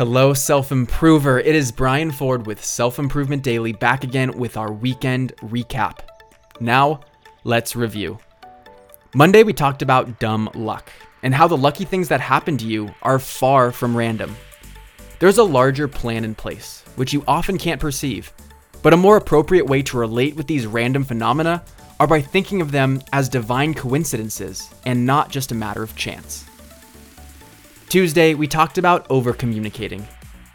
Hello, self improver. It is Brian Ford with Self Improvement Daily back again with our weekend recap. Now, let's review. Monday, we talked about dumb luck and how the lucky things that happen to you are far from random. There's a larger plan in place, which you often can't perceive, but a more appropriate way to relate with these random phenomena are by thinking of them as divine coincidences and not just a matter of chance. Tuesday, we talked about over communicating.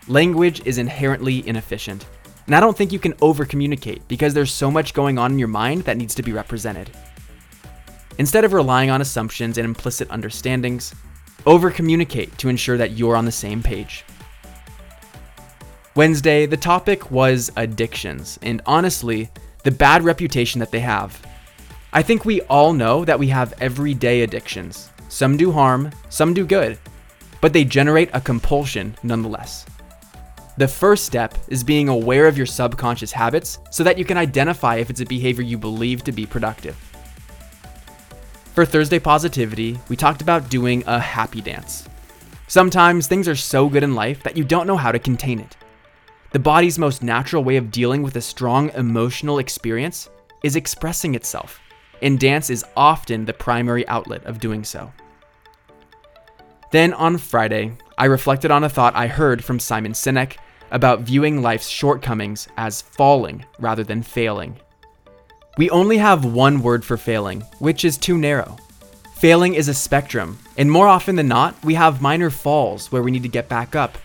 Language is inherently inefficient, and I don't think you can over communicate because there's so much going on in your mind that needs to be represented. Instead of relying on assumptions and implicit understandings, over communicate to ensure that you're on the same page. Wednesday, the topic was addictions, and honestly, the bad reputation that they have. I think we all know that we have everyday addictions. Some do harm, some do good, but they generate a compulsion nonetheless. The first step is being aware of your subconscious habits so that you can identify if it's a behavior you believe to be productive. For Thursday Positivity, we talked about doing a happy dance. Sometimes things are so good in life that you don't know how to contain it. The body's most natural way of dealing with a strong emotional experience is expressing itself, and dance is often the primary outlet of doing so. Then on Friday, I reflected on a thought I heard from Simon Sinek about viewing life's shortcomings as falling rather than failing. We only have one word for failing, which is too narrow. Failing is a spectrum, and more often than not, we have minor falls where we need to get back up,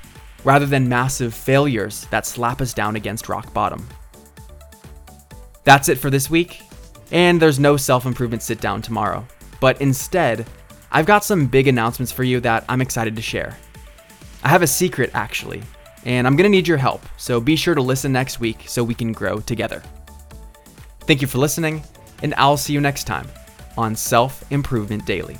rather than massive failures that slap us down against rock bottom. That's it for this week, and there's no self improvement sit down tomorrow, but instead, I've got some big announcements for you that I'm excited to share. I have a secret, actually, and I'm gonna need your help, so be sure to listen next week so we can grow together. Thank you for listening, and I'll see you next time on Self Improvement Daily.